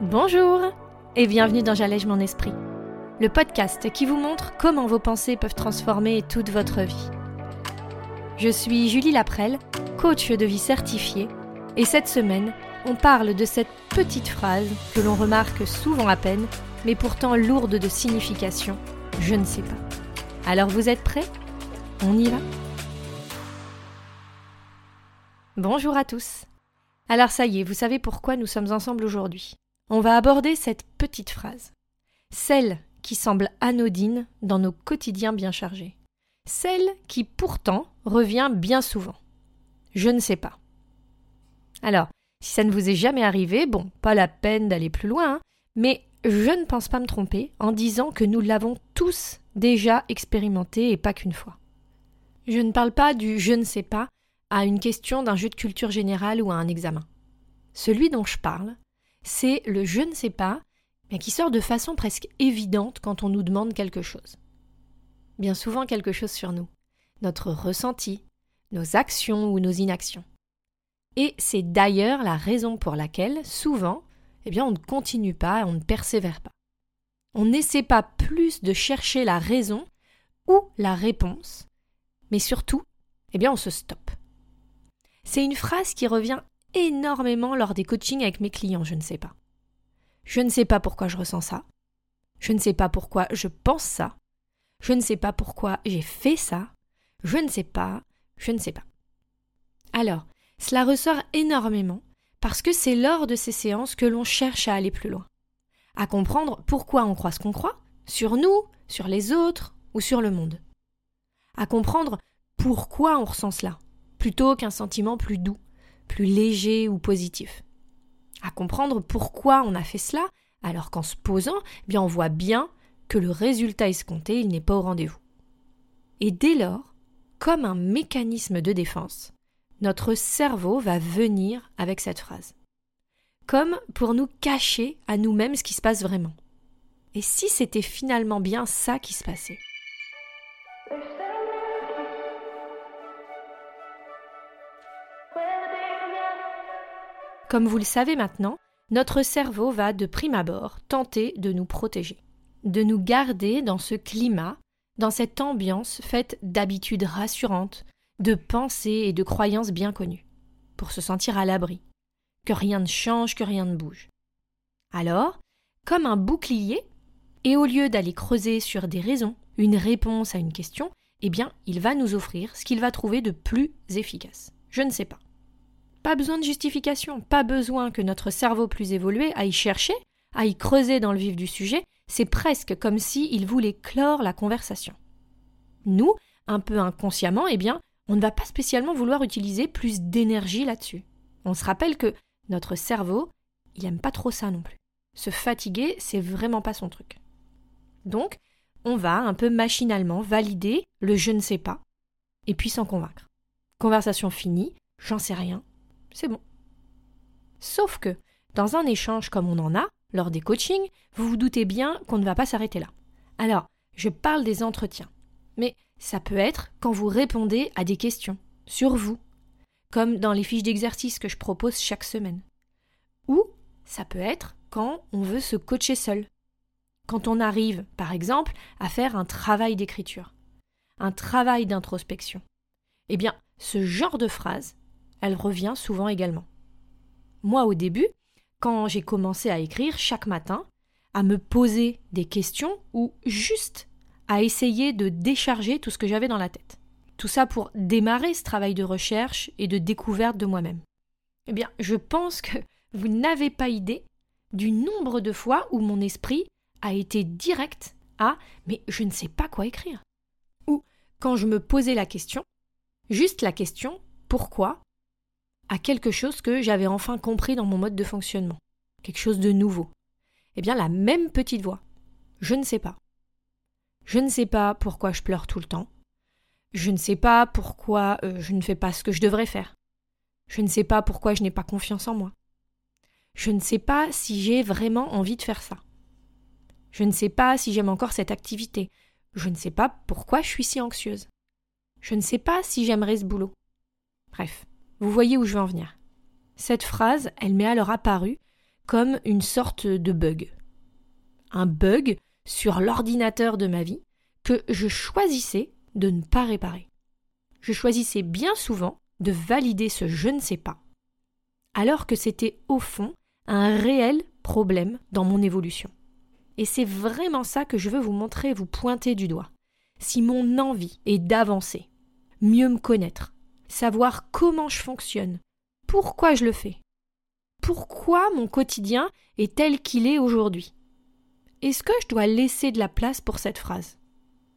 Bonjour et bienvenue dans J'allège mon esprit, le podcast qui vous montre comment vos pensées peuvent transformer toute votre vie. Je suis Julie Laprelle, coach de vie certifiée, et cette semaine, on parle de cette petite phrase que l'on remarque souvent à peine, mais pourtant lourde de signification, je ne sais pas. Alors vous êtes prêts? On y va? Bonjour à tous. Alors ça y est, vous savez pourquoi nous sommes ensemble aujourd'hui? On va aborder cette petite phrase. Celle qui semble anodine dans nos quotidiens bien chargés. Celle qui pourtant revient bien souvent. Je ne sais pas. Alors, si ça ne vous est jamais arrivé, bon, pas la peine d'aller plus loin, hein, mais je ne pense pas me tromper en disant que nous l'avons tous déjà expérimenté et pas qu'une fois. Je ne parle pas du je ne sais pas à une question d'un jeu de culture générale ou à un examen. Celui dont je parle, c'est le je ne sais pas, mais qui sort de façon presque évidente quand on nous demande quelque chose. Bien souvent quelque chose sur nous, notre ressenti, nos actions ou nos inactions. Et c'est d'ailleurs la raison pour laquelle, souvent, eh bien, on ne continue pas, on ne persévère pas. On n'essaie pas plus de chercher la raison ou la réponse, mais surtout, eh bien, on se stoppe. C'est une phrase qui revient énormément lors des coachings avec mes clients, je ne sais pas. Je ne sais pas pourquoi je ressens ça. Je ne sais pas pourquoi je pense ça. Je ne sais pas pourquoi j'ai fait ça. Je ne sais pas. Je ne sais pas. Alors, cela ressort énormément parce que c'est lors de ces séances que l'on cherche à aller plus loin, à comprendre pourquoi on croit ce qu'on croit, sur nous, sur les autres ou sur le monde, à comprendre pourquoi on ressent cela, plutôt qu'un sentiment plus doux, plus léger ou positif. À comprendre pourquoi on a fait cela, alors qu'en se posant, eh bien on voit bien que le résultat escompté, il n'est pas au rendez-vous. Et dès lors, comme un mécanisme de défense, notre cerveau va venir avec cette phrase. Comme pour nous cacher à nous-mêmes ce qui se passe vraiment. Et si c'était finalement bien ça qui se passait? Comme vous le savez maintenant, notre cerveau va de prime abord tenter de nous protéger, de nous garder dans ce climat, dans cette ambiance faite d'habitudes rassurantes, de pensées et de croyances bien connues, pour se sentir à l'abri, que rien ne change, que rien ne bouge. Alors, comme un bouclier, et au lieu d'aller creuser sur des raisons, une réponse à une question, eh bien, il va nous offrir ce qu'il va trouver de plus efficace. Je ne sais pas. Pas besoin de justification, pas besoin que notre cerveau plus évolué aille chercher, aille creuser dans le vif du sujet, c'est presque comme si il voulait clore la conversation. Nous, un peu inconsciemment, eh bien, on ne va pas spécialement vouloir utiliser plus d'énergie là-dessus. On se rappelle que notre cerveau, il aime pas trop ça non plus. Se fatiguer, c'est vraiment pas son truc. Donc, on va un peu machinalement valider le je ne sais pas, et puis s'en convaincre. Conversation finie, j'en sais rien, c'est bon. Sauf que, dans un échange comme on en a, lors des coachings, vous vous doutez bien qu'on ne va pas s'arrêter là. Alors, je parle des entretiens. Mais ça peut être quand vous répondez à des questions sur vous, comme dans les fiches d'exercice que je propose chaque semaine. Ou ça peut être quand on veut se coacher seul. Quand on arrive, par exemple, à faire un travail d'écriture, un travail d'introspection. Eh bien, ce genre de phrase, elle revient souvent également. Moi, au début, quand j'ai commencé à écrire chaque matin, à me poser des questions ou juste à essayer de décharger tout ce que j'avais dans la tête. Tout ça pour démarrer ce travail de recherche et de découverte de moi-même. Eh bien, je pense que vous n'avez pas idée du nombre de fois où mon esprit a été direct à mais je ne sais pas quoi écrire. Ou quand je me posais la question, juste la question pourquoi? À quelque chose que j'avais enfin compris dans mon mode de fonctionnement, quelque chose de nouveau. Eh bien, la même petite voix. Je ne sais pas. Je ne sais pas pourquoi je pleure tout le temps. Je ne sais pas pourquoi euh, je ne fais pas ce que je devrais faire. Je ne sais pas pourquoi je n'ai pas confiance en moi. Je ne sais pas si j'ai vraiment envie de faire ça. Je ne sais pas si j'aime encore cette activité. Je ne sais pas pourquoi je suis si anxieuse. Je ne sais pas si j'aimerais ce boulot. Bref, vous voyez où je veux en venir. Cette phrase, elle m'est alors apparue comme une sorte de bug. Un bug sur l'ordinateur de ma vie que je choisissais de ne pas réparer. Je choisissais bien souvent de valider ce je ne sais pas, alors que c'était au fond un réel problème dans mon évolution. Et c'est vraiment ça que je veux vous montrer, vous pointer du doigt. Si mon envie est d'avancer, mieux me connaître, savoir comment je fonctionne, pourquoi je le fais, pourquoi mon quotidien est tel qu'il est aujourd'hui. Est-ce que je dois laisser de la place pour cette phrase?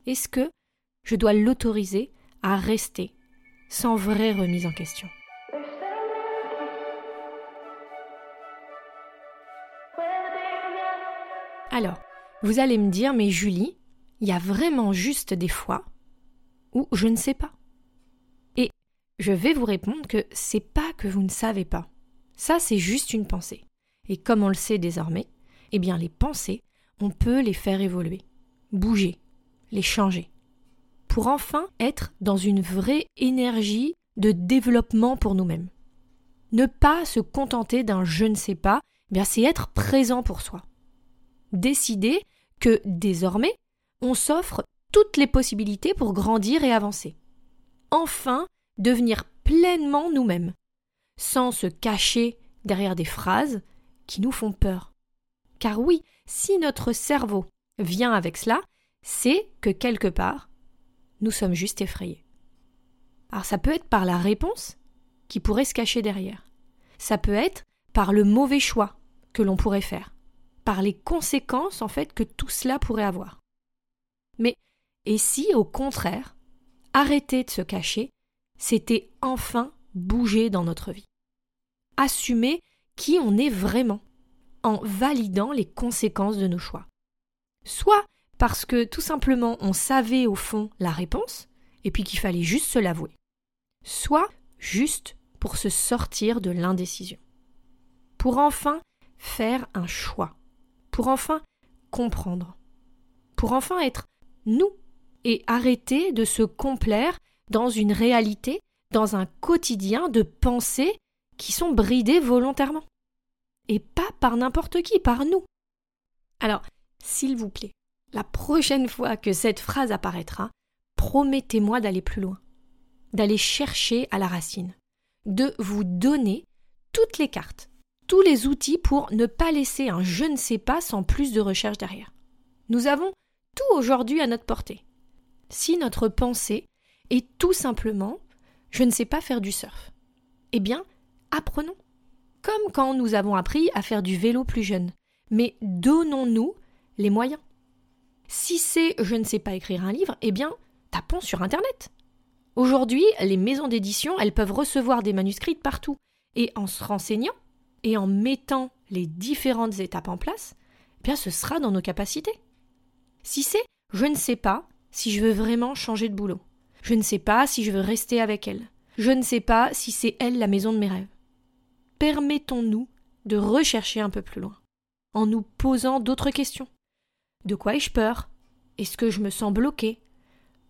Est-ce que je dois l'autoriser à rester sans vraie remise en question? Alors, vous allez me dire, mais Julie, il y a vraiment juste des fois où je ne sais pas. Je vais vous répondre que c'est pas que vous ne savez pas. Ça, c'est juste une pensée. Et comme on le sait désormais, eh bien, les pensées, on peut les faire évoluer, bouger, les changer, pour enfin être dans une vraie énergie de développement pour nous-mêmes. Ne pas se contenter d'un je ne sais pas, eh c'est être présent pour soi décider que désormais, on s'offre toutes les possibilités pour grandir et avancer. Enfin, devenir pleinement nous-mêmes, sans se cacher derrière des phrases qui nous font peur. Car oui, si notre cerveau vient avec cela, c'est que quelque part, nous sommes juste effrayés. Alors ça peut être par la réponse qui pourrait se cacher derrière. Ça peut être par le mauvais choix que l'on pourrait faire par les conséquences en fait que tout cela pourrait avoir. Mais et si au contraire, arrêter de se cacher, c'était enfin bouger dans notre vie. Assumer qui on est vraiment, en validant les conséquences de nos choix. Soit parce que tout simplement on savait au fond la réponse, et puis qu'il fallait juste se l'avouer. Soit juste pour se sortir de l'indécision. Pour enfin faire un choix pour enfin comprendre, pour enfin être nous et arrêter de se complaire dans une réalité, dans un quotidien de pensées qui sont bridées volontairement. Et pas par n'importe qui, par nous. Alors, s'il vous plaît, la prochaine fois que cette phrase apparaîtra, promettez-moi d'aller plus loin, d'aller chercher à la racine, de vous donner toutes les cartes, tous les outils pour ne pas laisser un je ne sais pas sans plus de recherche derrière. Nous avons tout aujourd'hui à notre portée. Si notre pensée est tout simplement je ne sais pas faire du surf, eh bien, apprenons. Comme quand nous avons appris à faire du vélo plus jeune. Mais donnons-nous les moyens. Si c'est je ne sais pas écrire un livre, eh bien, tapons sur Internet. Aujourd'hui, les maisons d'édition, elles peuvent recevoir des manuscrits partout. Et en se renseignant, et en mettant les différentes étapes en place, eh bien ce sera dans nos capacités. Si c'est je ne sais pas si je veux vraiment changer de boulot, je ne sais pas si je veux rester avec elle, je ne sais pas si c'est elle la maison de mes rêves. Permettons-nous de rechercher un peu plus loin, en nous posant d'autres questions. De quoi ai-je peur? Est-ce que je me sens bloqué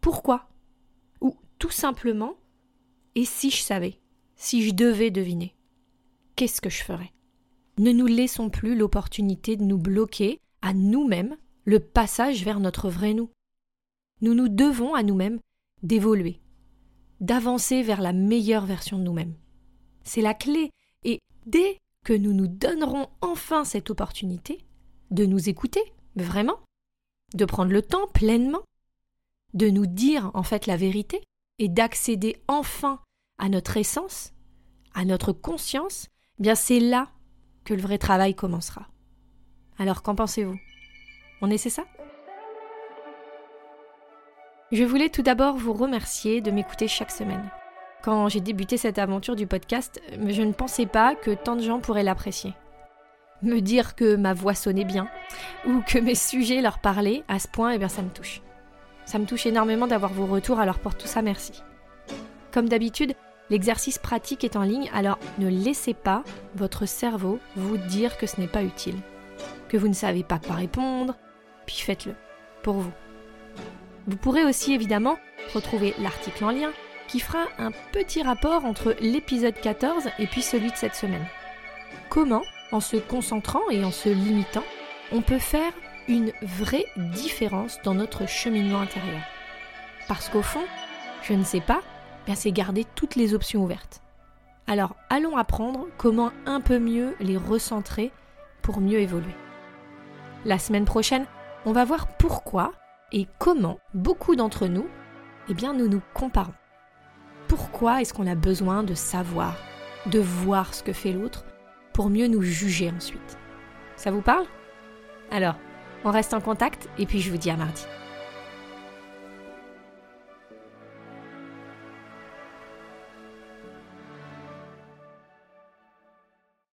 Pourquoi? Ou tout simplement, et si je savais, si je devais deviner qu'est-ce que je ferais? Ne nous laissons plus l'opportunité de nous bloquer à nous-mêmes le passage vers notre vrai nous. Nous nous devons à nous-mêmes d'évoluer, d'avancer vers la meilleure version de nous-mêmes. C'est la clé, et dès que nous nous donnerons enfin cette opportunité de nous écouter, vraiment, de prendre le temps pleinement, de nous dire en fait la vérité, et d'accéder enfin à notre essence, à notre conscience, eh bien c'est là que le vrai travail commencera. Alors qu'en pensez-vous? On essaie ça? Je voulais tout d'abord vous remercier de m'écouter chaque semaine. Quand j'ai débuté cette aventure du podcast, je ne pensais pas que tant de gens pourraient l'apprécier. Me dire que ma voix sonnait bien ou que mes sujets leur parlaient à ce point, eh bien ça me touche. Ça me touche énormément d'avoir vos retours, alors pour tout ça, merci. Comme d'habitude, L'exercice pratique est en ligne, alors ne laissez pas votre cerveau vous dire que ce n'est pas utile, que vous ne savez pas quoi répondre, puis faites-le, pour vous. Vous pourrez aussi évidemment retrouver l'article en lien qui fera un petit rapport entre l'épisode 14 et puis celui de cette semaine. Comment en se concentrant et en se limitant, on peut faire une vraie différence dans notre cheminement intérieur? Parce qu'au fond, je ne sais pas, c'est garder toutes les options ouvertes. Alors allons apprendre comment un peu mieux les recentrer pour mieux évoluer. La semaine prochaine, on va voir pourquoi et comment beaucoup d'entre nous, eh bien, nous nous comparons? Pourquoi est-ce qu'on a besoin de savoir, de voir ce que fait l'autre pour mieux nous juger ensuite? Ça vous parle? Alors, on reste en contact et puis je vous dis à mardi.